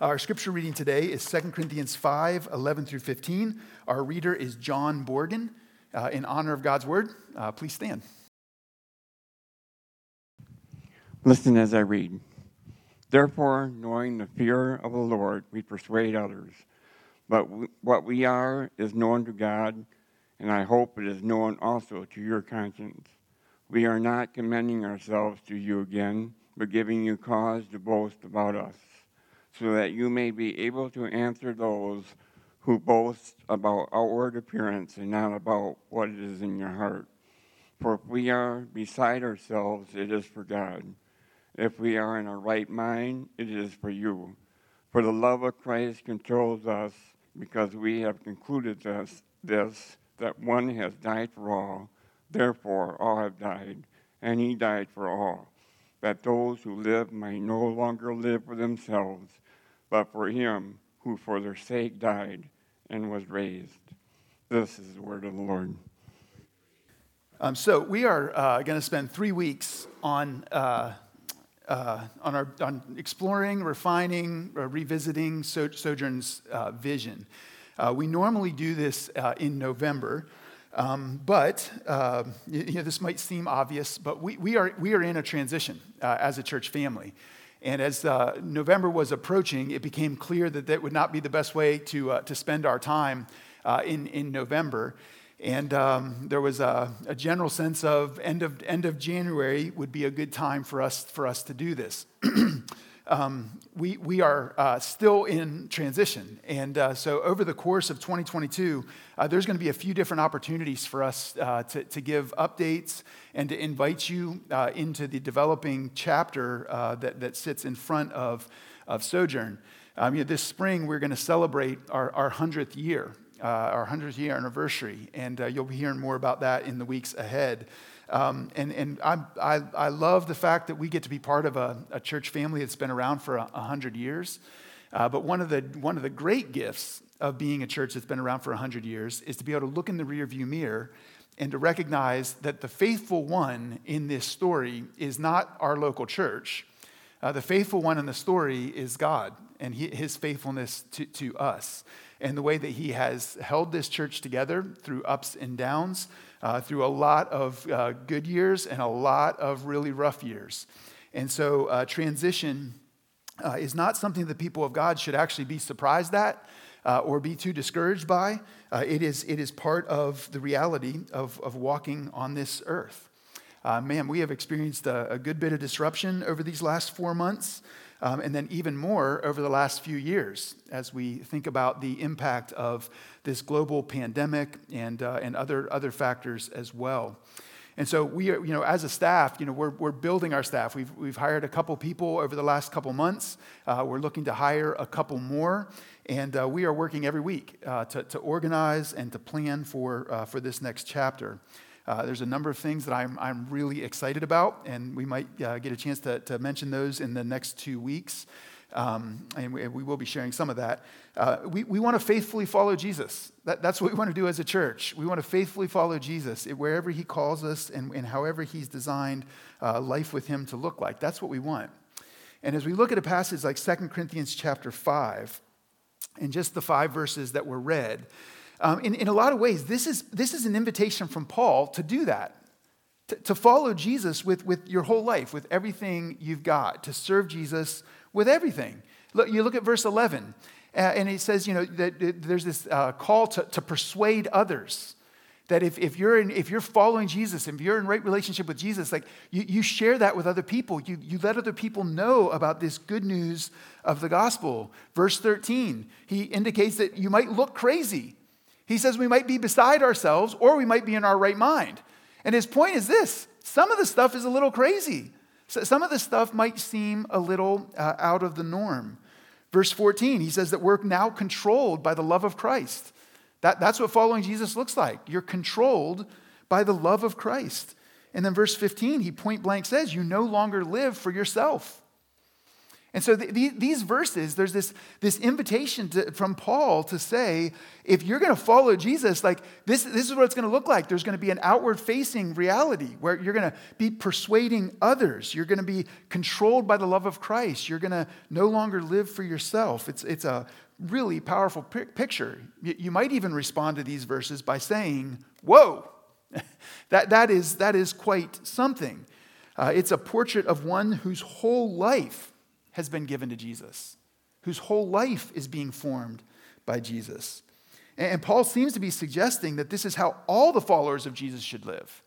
Our scripture reading today is 2 Corinthians 5 11 through 15. Our reader is John Borgen. Uh, in honor of God's word, uh, please stand. Listen as I read. Therefore, knowing the fear of the Lord, we persuade others. But what we are is known to God, and I hope it is known also to your conscience. We are not commending ourselves to you again, but giving you cause to boast about us so that you may be able to answer those who boast about outward appearance and not about what is in your heart. For if we are beside ourselves, it is for God. If we are in our right mind, it is for you. For the love of Christ controls us, because we have concluded this, this that one has died for all, therefore all have died, and he died for all, that those who live might no longer live for themselves but for him who for their sake died and was raised. This is the word of the Lord. Um, so we are uh, going to spend three weeks on uh, uh, on our on exploring, refining, uh, revisiting so- Sojourn's uh, vision. Uh, we normally do this in November. Um, but you know, this might seem obvious, but we, we, are, we are in a transition as a church family. And as uh, November was approaching, it became clear that that would not be the best way to, uh, to spend our time uh, in, in November. And um, there was a, a, general sense of end, of end of January would be a good time for us, for us to do this. um, we, we are uh, still in transition. And uh, so, over the course of 2022, uh, there's going to be a few different opportunities for us uh, to, to give updates and to invite you uh, into the developing chapter uh, that, that sits in front of, of Sojourn. Um, you know, this spring, we're going to celebrate our, our 100th year, our 100th year anniversary. And you'll be hearing more about that in the weeks ahead. Um, and and I, I, I, love the fact that we get to be part of a, a church family that's been around for a, hundred years. Uh, but one of, the, one of the great gifts of being a church that's been around for a hundred years is to be able to look in the rearview mirror and to recognize that the faithful one in this story is not our local church. Uh, the faithful one in the story is God and he, his faithfulness to, to us and the way that he has held this church together through ups and downs, uh, through a lot of uh, good years and a lot of really rough years. And so, uh, transition uh, is not something that people of God should actually be surprised at. Uh, or be too discouraged by. Uh, it, is, it is part of the reality of, of walking on this earth. man, we have experienced a, a good bit of disruption over these last four months. Um, and then even more over the last few years as we think about the impact of this global pandemic and, uh, and other, other factors as well. And so we are, you know, as a staff, you know, we're, we're building our staff. We've, we've hired a couple people over the last couple months. Uh, we're looking to hire a couple more. And uh, we are working every week uh, to, to organize and to plan for, uh, for this next chapter. Uh, there's a number of things that I'm, I'm really excited about, and we might uh, get a chance to, to mention those in the next two weeks. Um, and we, we, will be sharing some of that. Uh, we we want to faithfully follow Jesus. That, that's what we want to do as a church. We want to faithfully follow Jesus wherever he calls us and, and however he's designed uh, life with him to look like. That's what we want. And as we look at a passage like 2 Corinthians chapter 5, and just the five verses that were read, um, in, in a lot of ways, this is, this is an invitation from Paul to do that, to, to follow Jesus with, with your whole life, with everything you've got, to serve Jesus with everything. Look, you look at verse 11, uh, and it says, you know, that there's this uh, call to, to persuade others. That if, if, you're in, if you're following Jesus, if you're in right relationship with Jesus, like you, you share that with other people. You, you let other people know about this good news of the gospel. Verse 13, he indicates that you might look crazy he says we might be beside ourselves or we might be in our right mind. And his point is this some of the stuff is a little crazy. Some of the stuff might seem a little uh, out of the norm. Verse 14, he says that we're now controlled by the love of Christ. That, that's what following Jesus looks like. You're controlled by the love of Christ. And then verse 15, he point blank says, You no longer live for yourself. And so the, the, these verses, there's this, this invitation to, from Paul to say, if you're going to follow Jesus, like this, this is what it's going to look like. There's going to be an outward facing reality where you're going to be persuading others. You're going to be controlled by the love of Christ. You're going to no longer live for yourself. It's, it's a really powerful picture. You, you might even respond to these verses by saying, Whoa, that, that, is, that is quite something. Uh, it's a portrait of one whose whole life has been given to Jesus, whose whole life is being formed by Jesus. And Paul seems to be suggesting that this is how all the followers of Jesus should live.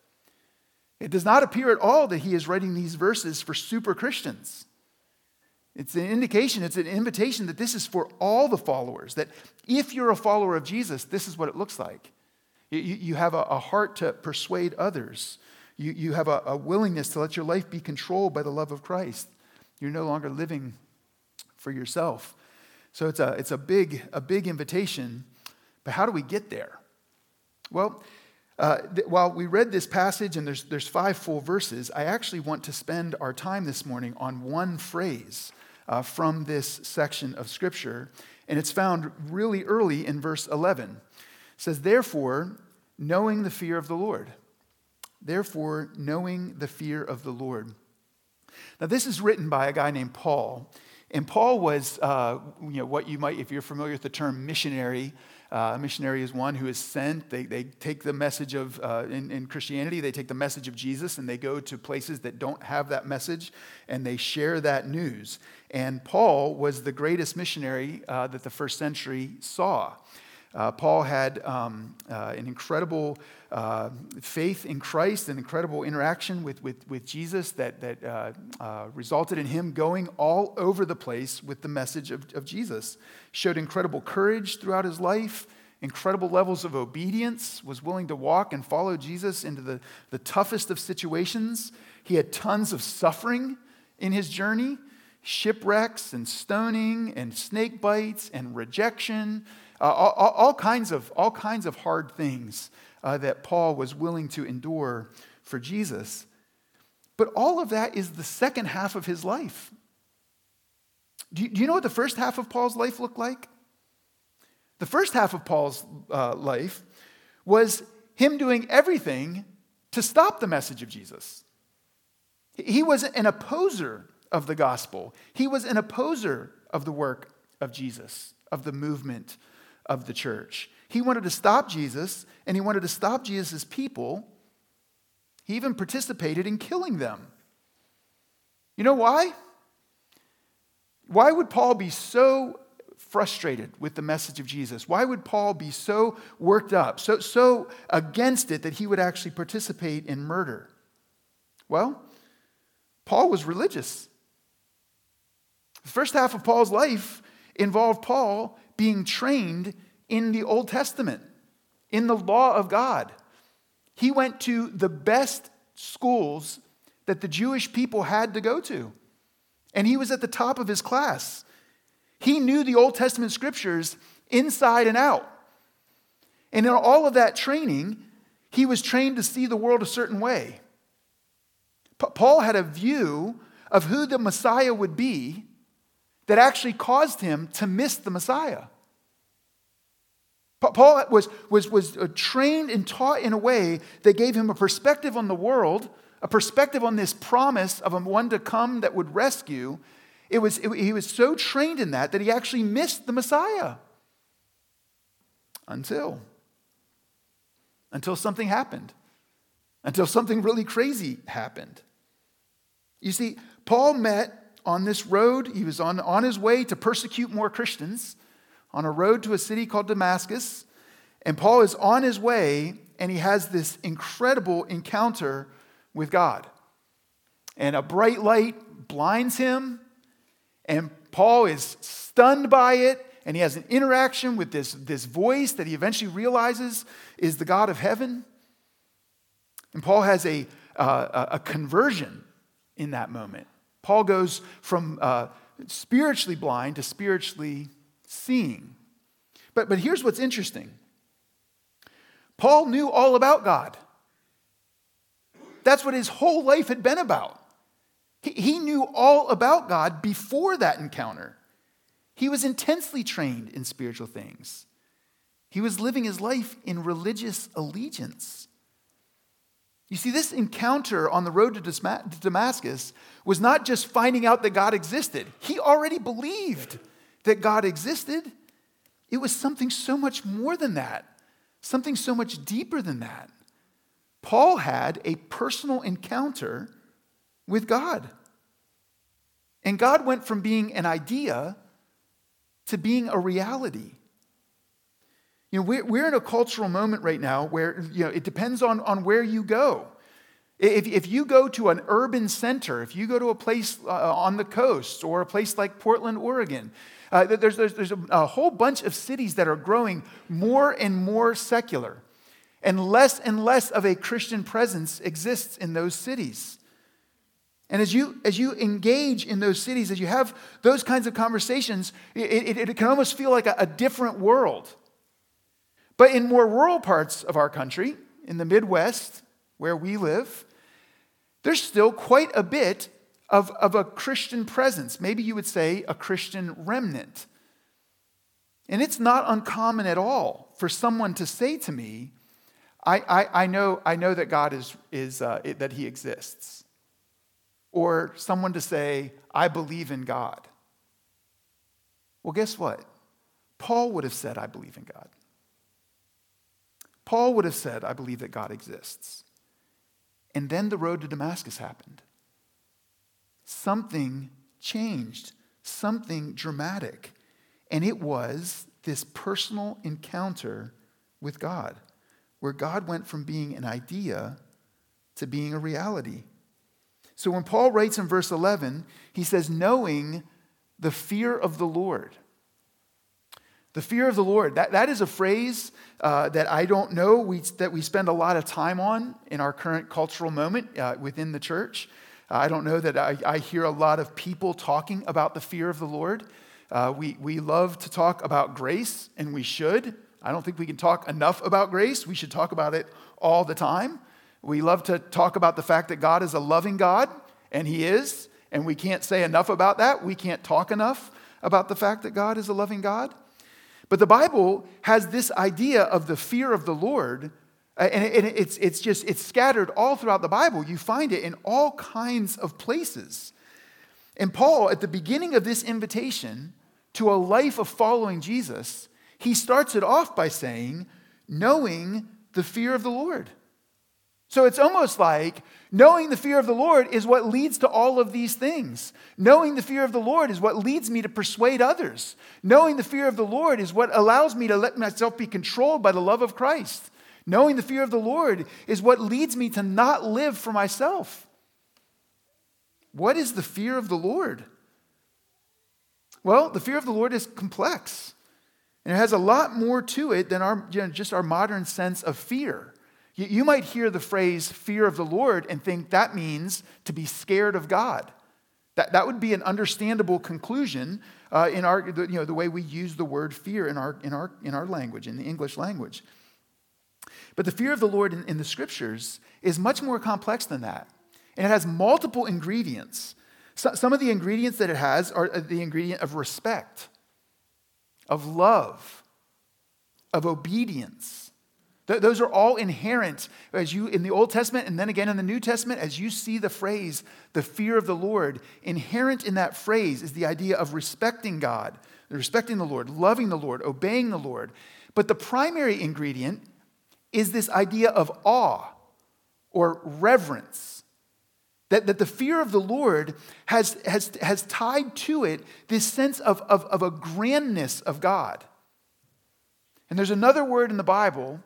It does not appear at all that he is writing these verses for super Christians. It's an indication, it's an invitation that this is for all the followers, that if you're a follower of Jesus, this is what it looks like. You, you have a, a, heart to persuade others, you, you have a, a willingness to let your life be controlled by the love of Christ. You're no longer living for yourself. So it's a, it's a, big, a big invitation. But how do we get there? Well, uh, th- while we read this passage and there's, there's five full verses, I actually want to spend our time this morning on one phrase uh, from this section of Scripture. And it's found really early in verse 11. It says, Therefore, knowing the fear of the Lord. Therefore, knowing the fear of the Lord. Now, this is written by a guy named Paul. And Paul was, uh, you know, what you might, if you're familiar with the term missionary, uh, a missionary is one who is sent. They, they take the message of, uh, in, in Christianity, they take the message of Jesus and they go to places that don't have that message and they share that news. And Paul was the greatest missionary uh, that the first century saw. Uh, Paul had um, uh, an incredible uh, faith in Christ, an incredible interaction with, with, with Jesus that, that uh, uh, resulted in him going all over the place with the message of, of Jesus. Showed incredible courage throughout his life, incredible levels of obedience, was willing to walk and follow Jesus into the, the toughest of situations. He had tons of suffering in his journey shipwrecks and stoning and snake bites and rejection uh, all, all, kinds of, all kinds of hard things uh, that Paul was willing to endure for Jesus. But all of that is the second half of his life. Do you, do you know what the first half of Paul's life looked like? The first half of Paul's uh, life was him doing everything to stop the message of Jesus. He was an opposer of the gospel, he was an opposer of the work of Jesus, of the movement of the church. He wanted to stop Jesus, and he wanted to stop Jesus' people. He even participated in killing them. You know why? Why would Paul be so frustrated with the message of Jesus? Why would Paul be so worked up, so, so against it that he would actually participate in murder? Well, Paul was religious. The first half of Paul's life involved Paul being trained in the Old Testament, in the law of God. He went to the best schools that the Jewish people had to go to, and he was at the top of his class. He knew the Old Testament scriptures inside and out. And in all of that training, he was trained to see the world a certain way. Paul had a view of who the Messiah would be that actually caused him to miss the Messiah. Paul was, was, was uh, trained and taught in a way that gave him a perspective on the world, a perspective on this promise of a one to come that would rescue. It was, it, he was so trained in that that he actually missed the Messiah. Until. Until something happened. Until something really crazy happened. You see, Paul met on this road, he was on, on his way to persecute more Christians on a road to a city called Damascus. And Paul is on his way and he has this incredible encounter with God. And a bright light blinds him, and Paul is stunned by it. And he has an interaction with this, this voice that he eventually realizes is the God of heaven. And Paul has a, uh, a conversion in that moment. Paul goes from uh, spiritually blind to spiritually seeing. But, but here's what's interesting Paul knew all about God. That's what his whole life had been about. He, he knew all about God before that encounter. He was intensely trained in spiritual things. He was living his life in religious allegiance. You see, this encounter on the road to Damascus was not just finding out that God existed, he already believed that God existed. It was something so much more than that, something so much deeper than that. Paul had a personal encounter with God. And God went from being an idea to being a reality. You know, we're, in a cultural moment right now where, you know, it depends on, on where you go. If, if you go to an urban center, if you go to a place uh, on the coast or a place like Portland, Oregon, uh, there's, there's, there's a, a whole bunch of cities that are growing more and more secular, and less and less of a Christian presence exists in those cities. And as you, as you engage in those cities, as you have those kinds of conversations, it, it, it can almost feel like a, a different world. But in more rural parts of our country, in the Midwest, where we live, there's still quite a bit of, of a Christian presence. Maybe you would say a Christian remnant. And it's not uncommon at all for someone to say to me, I, I, I know, I know that God is, is uh, it, that He exists. Or someone to say, I believe in God. Well, guess what? Paul would have said, I believe in God. Paul would have said, I believe that God exists. And then the road to Damascus happened. Something changed, something dramatic. And it was this personal encounter with God, where God went from being an idea to being a reality. So when Paul writes in verse 11, he says, knowing the fear of the Lord. The fear of the Lord, that, that is a phrase uh, that I don't know we, that we spend a lot of time on in our current cultural moment uh, within the church. Uh, I don't know that I, I, hear a lot of people talking about the fear of the Lord. Uh, we, we love to talk about grace, and we should. I don't think we can talk enough about grace. We should talk about it all the time. We love to talk about the fact that God is a loving God, and He is, and we can't say enough about that. We can't talk enough about the fact that God is a loving God. But the Bible has this idea of the fear of the Lord, uh, and it's, it's just, it's scattered all throughout the Bible. You find it in all kinds of places. And Paul, at the beginning of this invitation to a life of following Jesus, he starts it off by saying, knowing the fear of the Lord. So it's almost like knowing the fear of the Lord is what leads to all of these things. Knowing the fear of the Lord is what leads me to persuade others. Knowing the fear of the Lord is what allows me to let myself be controlled by the love of Christ. Knowing the fear of the Lord is what leads me to not live for myself. What is the fear of the Lord? Well, the fear of the Lord is complex. And it has a lot more to it than our, you know, just our modern sense of fear. You might hear the phrase fear of the Lord and think that means to be scared of God. That, that would be an understandable conclusion uh, in our, you know, the way we use the word fear in our, in, our, in our language, in the English language. But the fear of the Lord in, in the scriptures is much more complex than that. And it has multiple ingredients. So, some of the ingredients that it has are uh, the ingredient of respect, of love, of obedience those are all inherent as you in the Old Testament and then again in the New Testament, as you see the phrase, the fear of the Lord, inherent in that phrase is the idea of respecting God, respecting the Lord, loving the Lord, obeying the Lord. But the primary ingredient is this idea of awe or reverence. That, that the fear of the Lord has, has, has tied to it this sense of, of, of a grandness of God. And there's another word in the Bible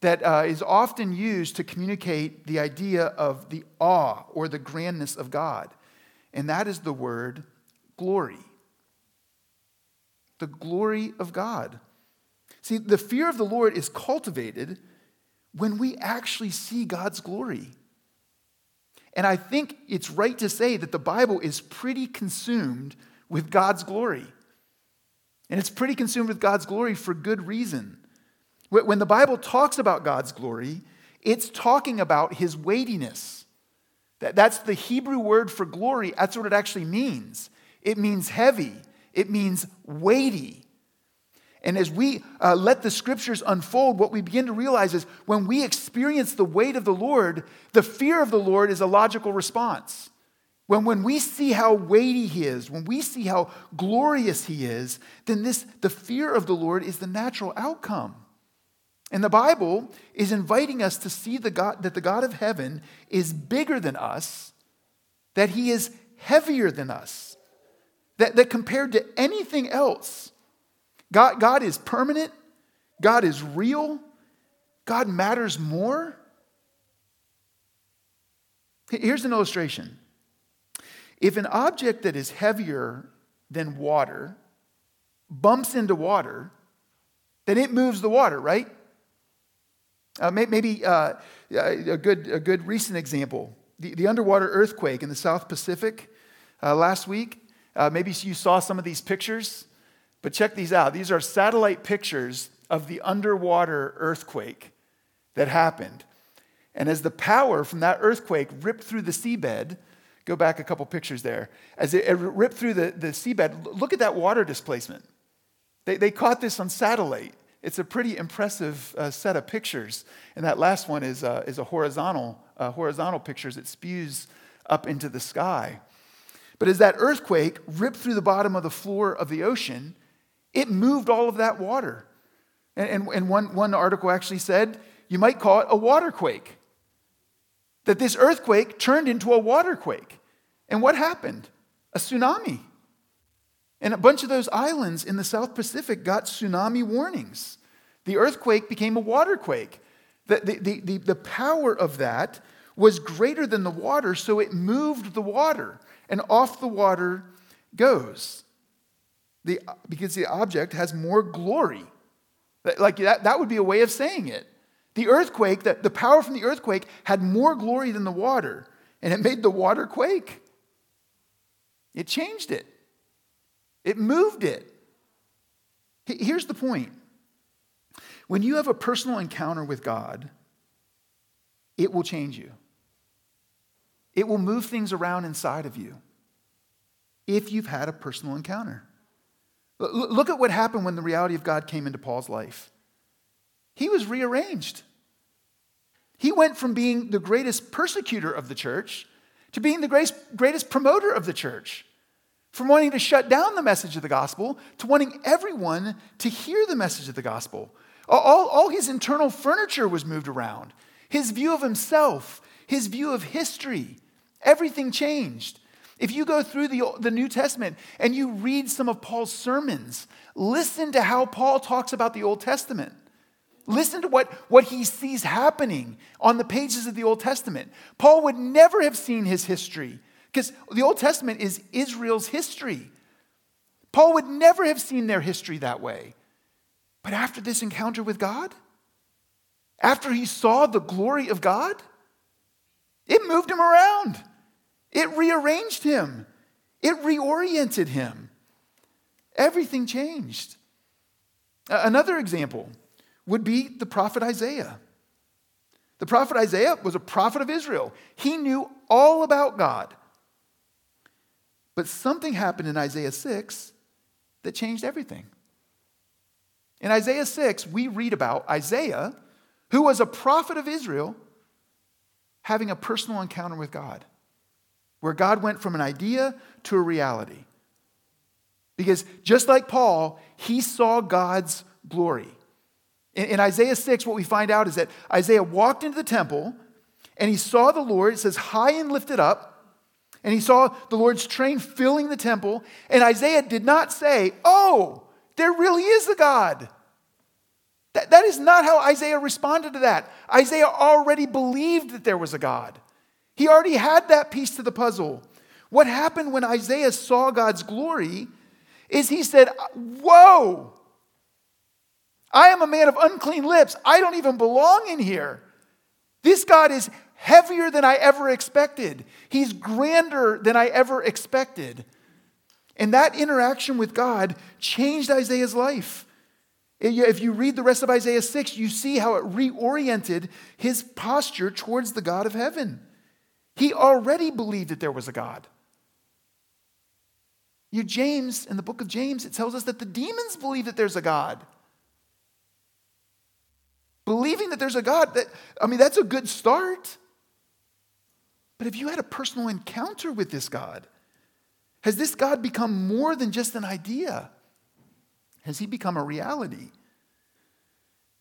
that uh, is often used to communicate the idea of the awe or the grandness of God, and that is the word glory. The glory of God. See, the fear of the Lord is cultivated when we actually see God's glory. And I think it's right to say that the Bible is pretty consumed with God's glory. And it's pretty consumed with God's glory for good reason. When the Bible talks about God's glory, it's talking about his weightiness. That, that's the Hebrew word for glory. That's what it actually means. It means heavy, it means weighty. And as we uh, let the scriptures unfold, what we begin to realize is when we experience the weight of the Lord, the fear of the Lord is a logical response. When, when we see how weighty he is, when we see how glorious he is, then this, the fear of the Lord is the natural outcome. And the Bible is inviting us to see the God, that the God of heaven is bigger than us, that he is heavier than us, that, that compared to anything else, God, God is permanent, God is real, God matters more. Here's an illustration. If an object that is heavier than water bumps into water, then it moves the water, right? Uh, maybe uh, a, good, a good recent example the, the underwater earthquake in the South Pacific uh, last week. Uh, maybe you saw some of these pictures, but check these out. These are satellite pictures of the underwater earthquake that happened. And as the power from that earthquake ripped through the seabed, Go back a couple pictures there. As it, ripped through the, the seabed, look at that water displacement. They, they caught this on satellite. It's a pretty impressive uh, set of pictures. And that last one is, uh, is a horizontal, uh, horizontal picture as it spews up into the sky. But as that earthquake ripped through the bottom of the floor of the ocean, it moved all of that water. And, and, and one, one article actually said you might call it a waterquake that this earthquake turned into a waterquake. And what happened? A tsunami. And a bunch of those islands in the South Pacific got tsunami warnings. The earthquake became a waterquake. The, the, the, the, power of that was greater than the water, so it moved the water, and off the water goes. The, because the object has more glory. Like that, that would be a way of saying it. The earthquake, the, the power from the earthquake had more glory than the water, and it made the water quake. It changed it, it moved it. Here's the point when you have a personal encounter with God, it will change you. It will move things around inside of you if you've had a personal encounter. Look at what happened when the reality of God came into Paul's life. He was rearranged. He went from being the greatest persecutor of the church to being the greatest, promoter of the church. From wanting to shut down the message of the gospel to wanting everyone to hear the message of the gospel. All, all his internal furniture was moved around. His view of himself, his view of history, everything changed. If you go through the, the New Testament and you read some of Paul's sermons, listen to how Paul talks about the Old Testament. Listen to what, what he sees happening on the pages of the Old Testament. Paul would never have seen his history because the Old Testament is Israel's history. Paul would never have seen their history that way. But after this encounter with God, after he saw the glory of God, it moved him around. It rearranged him. It reoriented him. Everything changed. Another example would be the prophet Isaiah. The prophet Isaiah was a prophet of Israel. He knew all about God. But something happened in Isaiah 6 that changed everything. In Isaiah 6, we read about Isaiah, who was a prophet of Israel, having a personal encounter with God, where God went from an idea to a reality. Because just like Paul, he saw God's glory. In, in Isaiah 6, what we find out is that Isaiah walked into the temple and he saw the Lord, it says, high and lifted up. And he saw the Lord's train filling the temple. And Isaiah did not say, Oh, there really is a God. That, that is not how Isaiah responded to that. Isaiah already believed that there was a God, he already had that piece to the puzzle. What happened when Isaiah saw God's glory is he said, Whoa, I am a man of unclean lips. I don't even belong in here. This God is heavier than I ever expected. He's grander than I ever expected. And that interaction with God changed Isaiah's life. If you read the rest of Isaiah 6, you see how it reoriented his posture towards the God of heaven. He already believed that there was a God. You James, in the book of James, it tells us that the demons believe that there's a God. Believing that there's a God, that, I mean, that's a good start. But have you had a personal encounter with this God? Has this God become more than just an idea? Has he become a reality?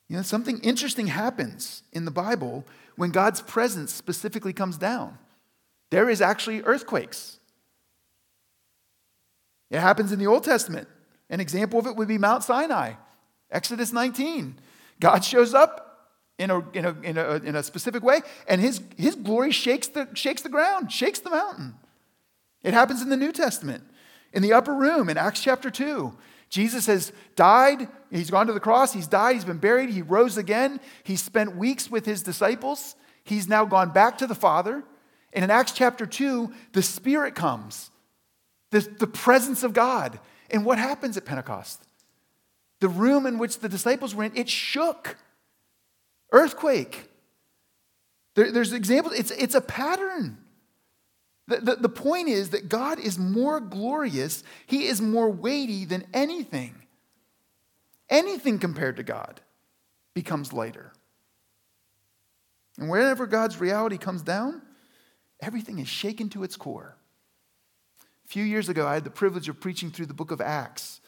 You know, something interesting happens in the Bible when God's presence specifically comes down. There is actually earthquakes. It happens in the Old Testament. An example of it would be Mount Sinai, Exodus 19. God shows up in a, in a, in a, in a specific way, and his, his glory shakes the, shakes the ground, shakes the mountain. It happens in the New Testament. In the upper room in Acts chapter 2, Jesus has died. He's gone to the cross. He's died. He's been buried. He rose again. He spent weeks with his disciples. He's now gone back to the Father. And in Acts chapter 2, the Spirit comes, the, the presence of God. And what happens at Pentecost? The room in which the disciples were in, it shook. Earthquake. There, there's examples, it's, it's a pattern. The, the, the point is that God is more glorious, He is more weighty than anything. Anything compared to God becomes lighter. And wherever God's reality comes down, everything is shaken to its core. A few years ago, I had the privilege of preaching through the book of Acts.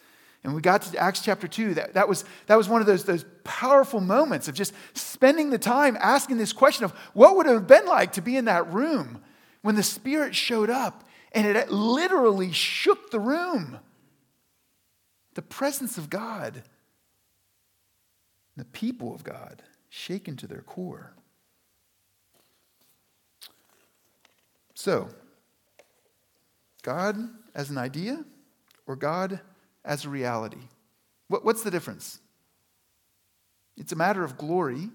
And we got to Acts chapter 2. That, that, was, that was one of those, those powerful moments of just spending the time asking this question of what would it have been like to be in that room when the Spirit showed up and it literally shook the room. The presence of God, the people of God, shaken to their core. So, God as an idea or God as a reality? What, what's the difference? It's a matter of glory,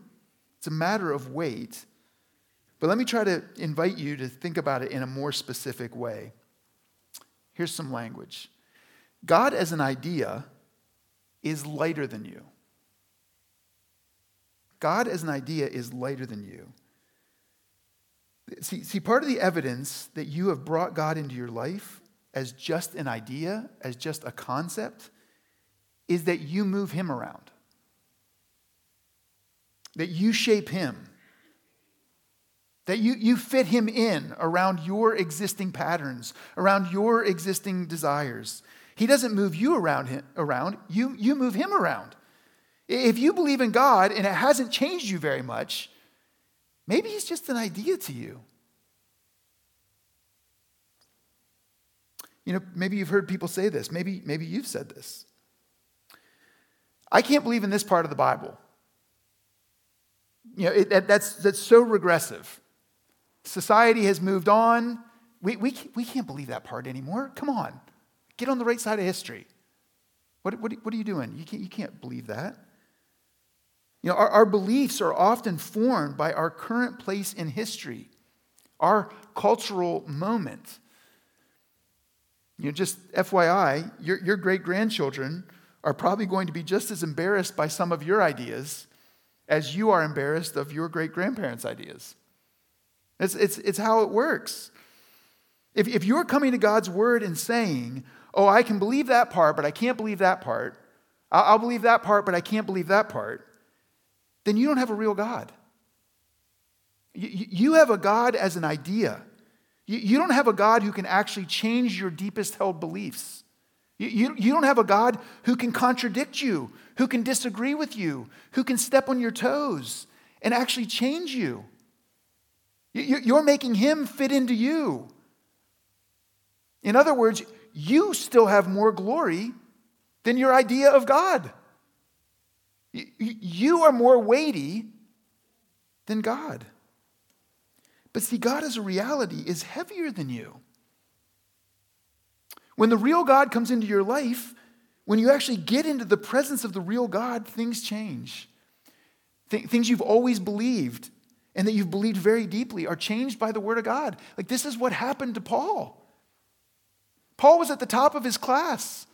it's a matter of weight. But let me try to invite you to think about it in a more specific way. Here's some language God as an idea is lighter than you. God as an idea is lighter than you. See, see, part of the evidence that you have brought God into your life as just an idea, as just a concept, is that you move him around, that you shape him, that you, you fit him in around your existing patterns, around your existing desires. He doesn't move you around, him, around you, you move him around. If you believe in God and it hasn't changed you very much, Maybe he's just an idea to you. You know, maybe you've heard people say this. Maybe, maybe you've said this. I can't believe in this part of the Bible. You know, it, that, that's, that's so regressive. Society has moved on. We, we, we can't believe that part anymore. Come on, get on the right side of history. What, what, what are you doing? You can't, you can't believe that. You know, our, our beliefs are often formed by our current place in history, our cultural moment. You know, just FYI, your, your great grandchildren are probably going to be just as embarrassed by some of your ideas as you are embarrassed of your great grandparents' ideas. It's, it's, it's how it works. If, if you're coming to God's word and saying, Oh, I can believe that part, but I can't believe that part, I'll, I'll believe that part, but I can't believe that part, then you don't have a real God. You have a God as an idea. You don't have a God who can actually change your deepest held beliefs. You you don't have a God who can contradict you, who can disagree with you, who can step on your toes and actually change you. You're making him fit into you. In other words, you still have more glory than your idea of God. You are more weighty than God. But see, God as a reality is heavier than you. When the real God comes into your life, when you actually get into the presence of the real God, things change. Th- things you've always believed and that you've believed very deeply are changed by the Word of God. Like this is what happened to Paul. Paul was at the top of his class.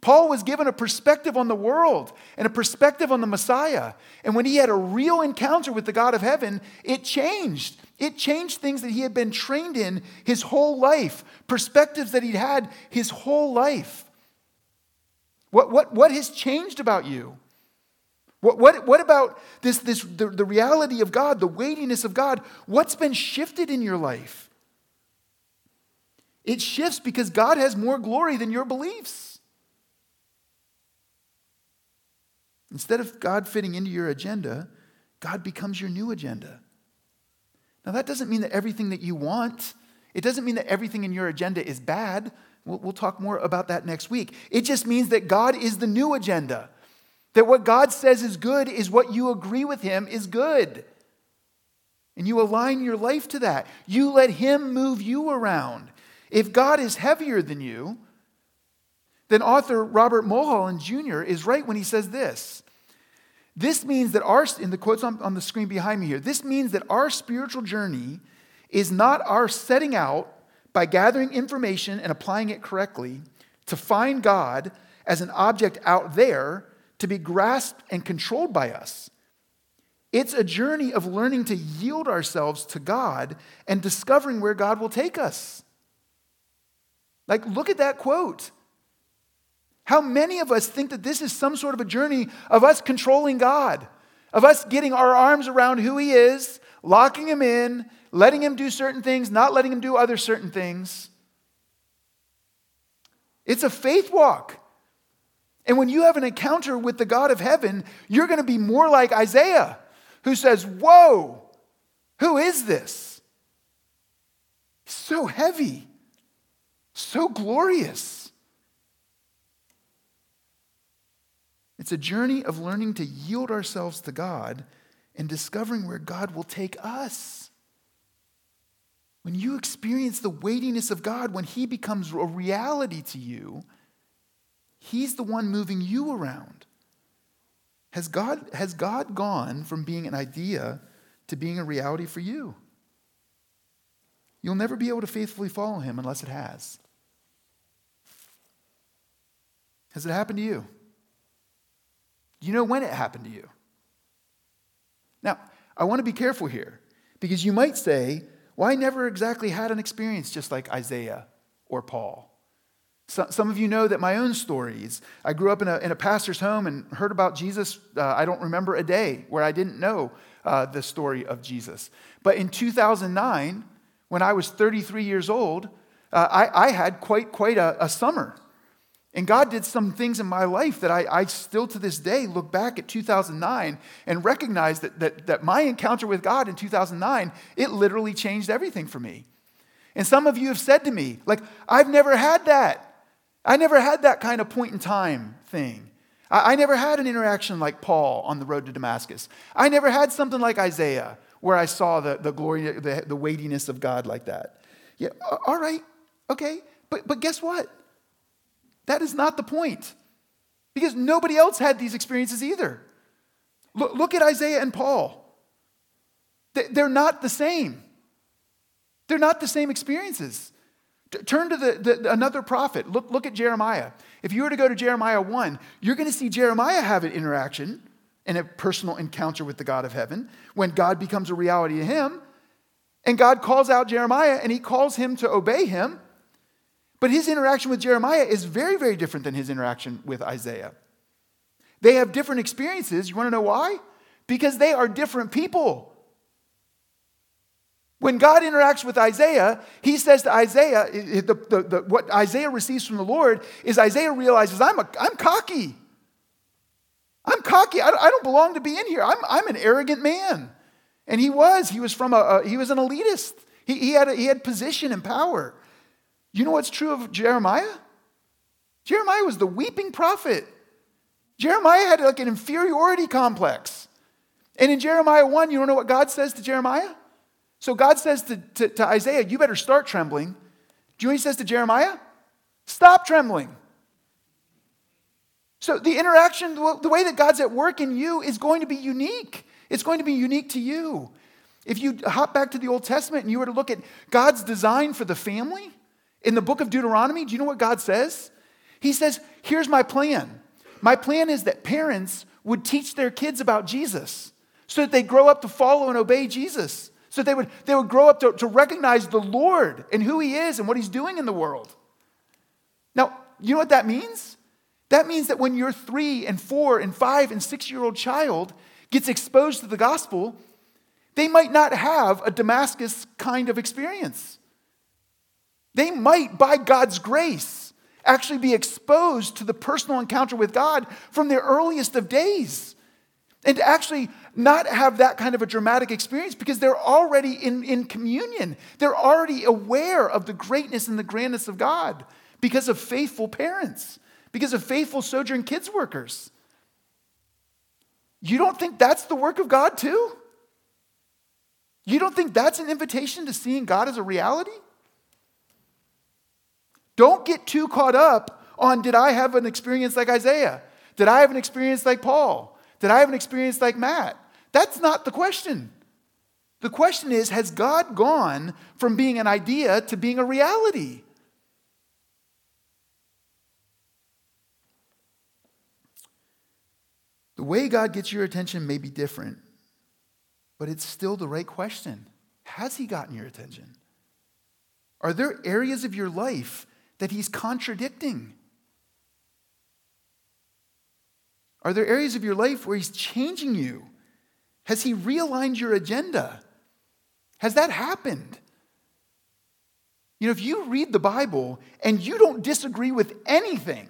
Paul was given a perspective on the world and a perspective on the Messiah. And when he had a real encounter with the God of heaven, it changed. It changed things that he had been trained in his whole life, perspectives that he'd had his whole life. What, what, what has changed about you? What, what, what about this, this, the, the reality of God, the weightiness of God? What's been shifted in your life? It shifts because God has more glory than your beliefs. Instead of God fitting into your agenda, God becomes your new agenda. Now, that doesn't mean that everything that you want, it doesn't mean that everything in your agenda is bad. We'll, we'll talk more about that next week. It just means that God is the new agenda. That what God says is good is what you agree with Him is good. And you align your life to that. You let Him move you around. If God is heavier than you, then author Robert Mulholland Jr. is right when he says this. This means that our, in the quotes on, on the screen behind me here, this means that our spiritual journey is not our setting out by gathering information and applying it correctly to find God as an object out there to be grasped and controlled by us. It's a journey of learning to yield ourselves to God and discovering where God will take us. Like, look at that quote. How many of us think that this is some sort of a journey of us controlling God, of us getting our arms around who He is, locking Him in, letting Him do certain things, not letting Him do other certain things? It's a faith walk. And when you have an encounter with the God of heaven, you're going to be more like Isaiah, who says, Whoa, who is this? So heavy, so glorious. It's a journey of learning to yield ourselves to God and discovering where God will take us. When you experience the weightiness of God, when He becomes a reality to you, He's the one moving you around. Has God, has God gone from being an idea to being a reality for you? You'll never be able to faithfully follow him unless it has. Has it happened to you? Do you know when it happened to you? Now, I want to be careful here because you might say, well, I never exactly had an experience just like Isaiah or Paul. Some of you know that my own stories. I grew up in a, in a pastor's home and heard about Jesus. Uh, I don't remember a day where I didn't know uh, the story of Jesus. But in 2009, when I was 33 years old, uh, I, I, had quite, quite a, a, summer. And God did some things in my life that I, I, still to this day look back at 2009 and recognize that, that, that my encounter with God in 2009, it literally changed everything for me. And some of you have said to me, like, I've never had that. I never had that kind of point in time thing. I, I never had an interaction like Paul on the road to Damascus. I never had something like Isaiah where I saw the, the glory, the, the weightiness of God like that. Yeah, all right, okay. But, but guess what? That is not the point. Because nobody else had these experiences either. Look, look at Isaiah and Paul. They're not the same. They're not the same experiences. Turn to the, the, another prophet. Look, look at Jeremiah. If you were to go to Jeremiah 1, you're going to see Jeremiah have an interaction and a personal encounter with the God of heaven when God becomes a reality to him. And God calls out Jeremiah and he calls him to obey him. But his interaction with Jeremiah is very, very different than his interaction with Isaiah. They have different experiences. You want to know why? Because they are different people. When God interacts with Isaiah, he says to Isaiah, the, the, the, what Isaiah receives from the Lord is Isaiah realizes, I'm, a, I'm cocky. I'm cocky. I, I don't belong to be in here. I'm, I'm an arrogant man. And he was. He was from a, a he was an elitist. He, he, had a, he had position and power. You know what's true of Jeremiah? Jeremiah was the weeping prophet. Jeremiah had like an inferiority complex. And in Jeremiah 1, you don't know what God says to Jeremiah? So God says to, to, to, Isaiah, You better start trembling. Do you know he says to Jeremiah? Stop trembling. So the interaction, the way that God's at work in you is going to be unique. It's going to be unique to you. If you hop back to the Old Testament and you were to look at God's design for the family in the book of Deuteronomy, do you know what God says? He says, Here's my plan. My plan is that parents would teach their kids about Jesus so that they grow up to follow and obey Jesus. So they would, they would grow up to, to recognize the Lord and who He is and what He's doing in the world. Now, you know what that means? That means that when your three and four and five and six year old child gets exposed to the gospel, they might not have a Damascus kind of experience. They might, by God's grace, actually be exposed to the personal encounter with God from their earliest of days. And to actually not have that kind of a dramatic experience because they're already in, in communion. They're already aware of the greatness and the grandness of God because of faithful parents, because of faithful Sojourn Kids workers. You don't think that's the work of God too? You don't think that's an invitation to seeing God as a reality? Don't get too caught up on did I have an experience like Isaiah? Did I have an experience like Paul? Did I have an experience like Matt? That's not the question. The question is Has God gone from being an idea to being a reality? The way God gets your attention may be different, but it's still the right question. Has He gotten your attention? Are there areas of your life that He's contradicting? Are there areas of your life where He's changing you? Has He realigned your agenda? Has that happened? You know, if you read the Bible and you don't disagree with anything,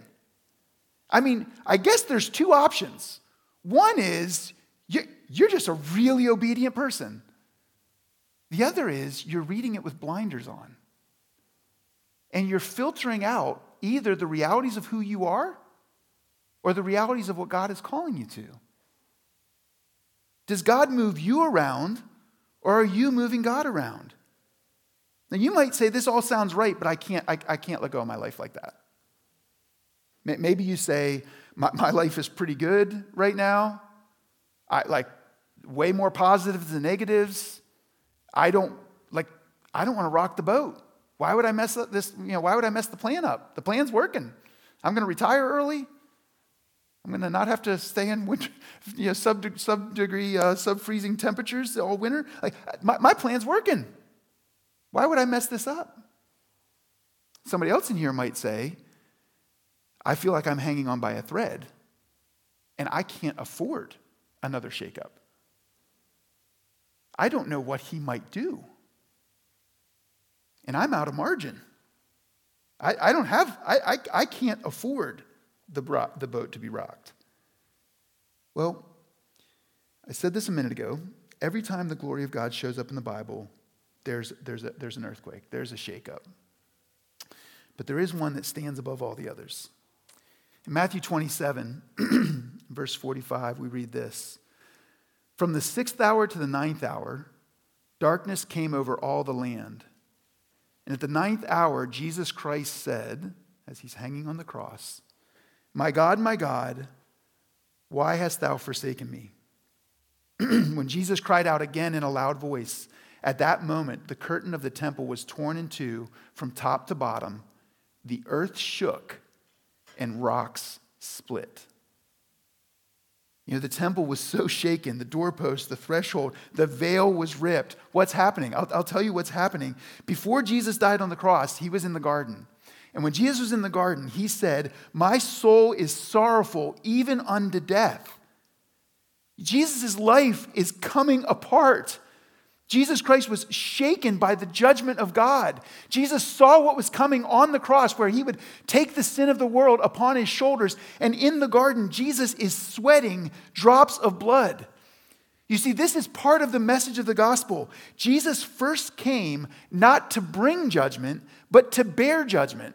I mean, I guess there's two options. One is you're just a really obedient person. The other is you're reading it with blinders on. And you're filtering out either the realities of who you are or the realities of what God is calling you to. Does God move you around or are you moving God around? Now you might say this all sounds right, but I can't, I, I can't let go of my life like that. Maybe you say, my, my life is pretty good right now. I like way more positives than negatives. I don't like I don't want to rock the boat. Why would I mess up this, you know, why would I mess the plan up? The plan's working. I'm going to retire early. I'm going to not have to stay in winter, you know, sub, sub degree, uh, sub freezing temperatures all winter. Like, my, my plan's working. Why would I mess this up? Somebody else in here might say, I feel like I'm hanging on by a thread and I can't afford another shakeup. I don't know what he might do. And I'm out of margin. I, I don't have, I, I, I can't afford the, bro- the boat to be rocked. Well, I said this a minute ago. Every time the glory of God shows up in the Bible, there's, there's, a, there's an earthquake, there's a shakeup. But there is one that stands above all the others. In Matthew 27, verse 45, we read this From the sixth hour to the ninth hour, darkness came over all the land. And at the ninth hour, Jesus Christ said, as he's hanging on the cross, My God, my God, why hast thou forsaken me? when Jesus cried out again in a loud voice, at that moment, the curtain of the temple was torn in two from top to bottom. The earth shook and rocks split. You know, the temple was so shaken, the doorpost, the threshold, the veil was ripped. What's happening? I'll, I'll, tell you what's happening. Before Jesus died on the cross, he was in the garden. And when Jesus was in the garden, he said, My soul is sorrowful even unto death. Jesus' life is coming apart. Jesus Christ was shaken by the judgment of God. Jesus saw what was coming on the cross, where he would take the sin of the world upon his shoulders. And in the garden, Jesus is sweating drops of blood. You see, this is part of the message of the gospel. Jesus first came not to bring judgment, but to bear judgment.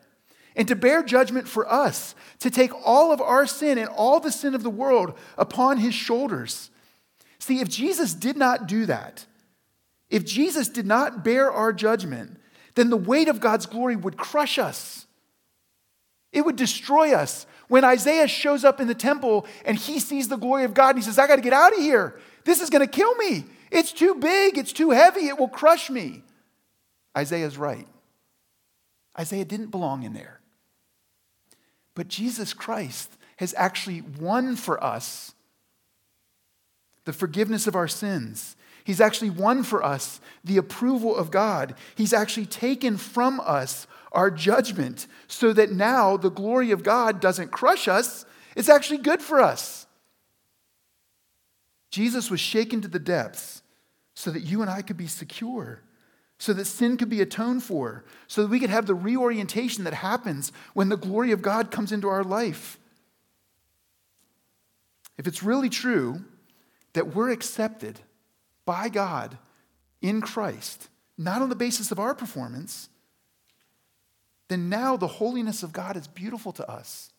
And to bear judgment for us, to take all of our sin and all the sin of the world upon his shoulders. See, if Jesus did not do that, if Jesus did not bear our judgment, then the weight of God's glory would crush us. It would destroy us. When Isaiah shows up in the temple and he sees the glory of God and he says, I got to get out of here. This is going to kill me. It's too big. It's too heavy. It will crush me. Isaiah's right. Isaiah didn't belong in there. But Jesus Christ has actually won for us the forgiveness of our sins. He's actually won for us the approval of God. He's actually taken from us our judgment so that now the glory of God doesn't crush us, it's actually good for us. Jesus was shaken to the depths so that you and I could be secure, so that sin could be atoned for, so that we could have the reorientation that happens when the glory of God comes into our life. If it's really true that we're accepted by God in Christ, not on the basis of our performance, then now the holiness of God is beautiful to us.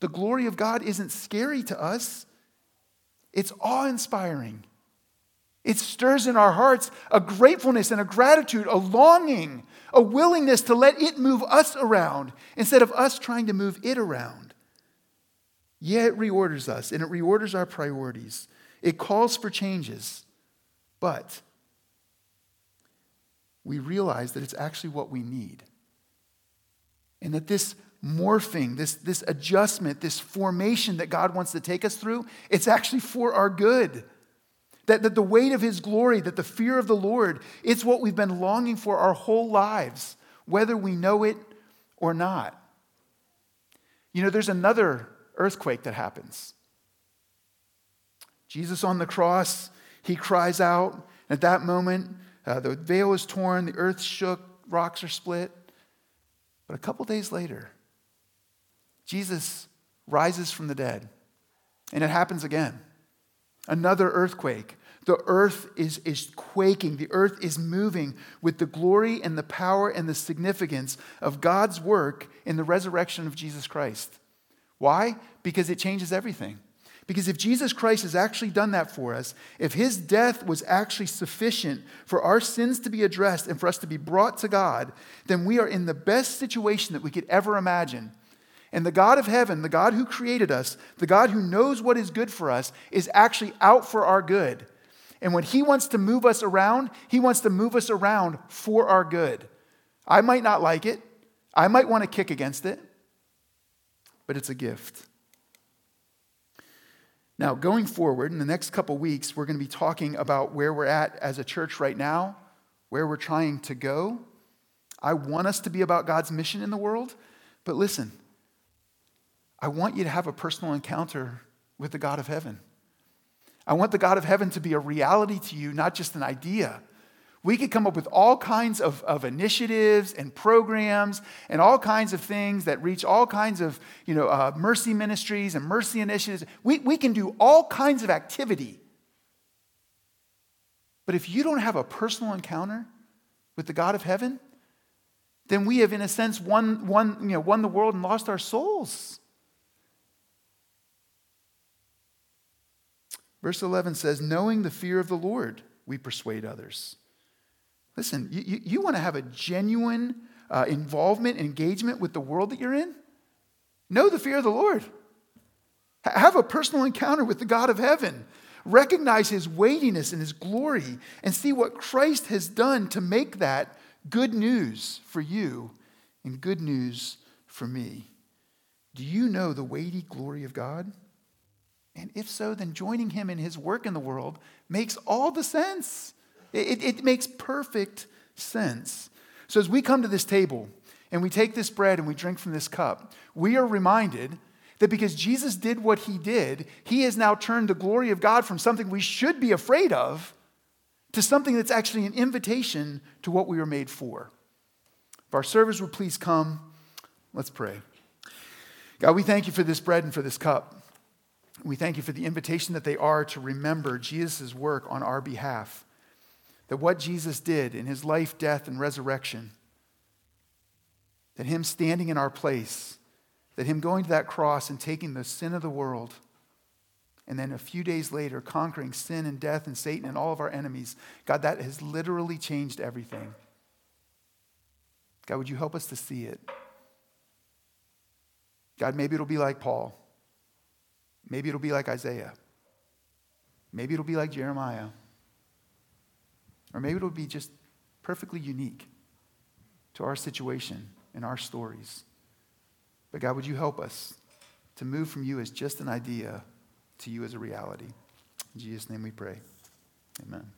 The glory of God isn't scary to us, it's awe inspiring. It stirs in our hearts a gratefulness and a gratitude, a longing, a willingness to let it move us around instead of us trying to move it around. Yeah, it reorders us and it reorders our priorities. It calls for changes, but we realize that it's actually what we need. And that this morphing, this, this adjustment, this formation that God wants to take us through, it's actually for our good. That, that the weight of His glory, that the fear of the Lord, it's what we've been longing for our whole lives, whether we know it or not. You know, there's another earthquake that happens. Jesus on the cross, he cries out. At that moment, uh, the veil is torn, the earth shook, rocks are split. But a couple days later, Jesus rises from the dead, and it happens again. Another earthquake. The earth is, is quaking. The earth is moving with the glory and the power and the significance of God's work in the resurrection of Jesus Christ. Why? Because it changes everything. Because if Jesus Christ has actually done that for us, if his death was actually sufficient for our sins to be addressed and for us to be brought to God, then we are in the best situation that we could ever imagine. And the God of heaven, the God who created us, the God who knows what is good for us, is actually out for our good. And when he wants to move us around, he wants to move us around for our good. I might not like it, I might want to kick against it, but it's a gift. Now, going forward, in the next couple weeks, we're going to be talking about where we're at as a church right now, where we're trying to go. I want us to be about God's mission in the world, but listen, I want you to have a personal encounter with the God of heaven. I want the God of heaven to be a reality to you, not just an idea. We could come up with all kinds of, of initiatives and programs and all kinds of things that reach all kinds of you know, uh, mercy ministries and mercy initiatives. We, we can do all kinds of activity. But if you don't have a personal encounter with the God of heaven, then we have, in a sense, won, won, you know, won the world and lost our souls. Verse 11 says, Knowing the fear of the Lord, we persuade others. Listen, you, you, you want to have a genuine uh, involvement, engagement with the world that you're in? Know the fear of the Lord. H- have a personal encounter with the God of heaven. Recognize his weightiness and his glory and see what Christ has done to make that good news for you and good news for me. Do you know the weighty glory of God? And if so, then joining him in his work in the world makes all the sense. It, it makes perfect sense. So as we come to this table and we take this bread and we drink from this cup, we are reminded that because Jesus did what he did, he has now turned the glory of God from something we should be afraid of to something that's actually an invitation to what we were made for. If our servers would please come, let's pray. God, we thank you for this bread and for this cup. We thank you for the invitation that they are to remember Jesus' work on our behalf that what Jesus did in his life, death, and resurrection, that him standing in our place, that him going to that cross and taking the sin of the world, and then a few days later conquering sin and death and Satan and all of our enemies, God, that has literally changed everything. God, would you help us to see it? God, maybe it'll be like Paul. Maybe it'll be like Isaiah. Maybe it'll be like Jeremiah. Or maybe it'll be just perfectly unique to our situation and our stories. But God, would you help us to move from you as just an idea to you as a reality? In Jesus' name we pray. Amen.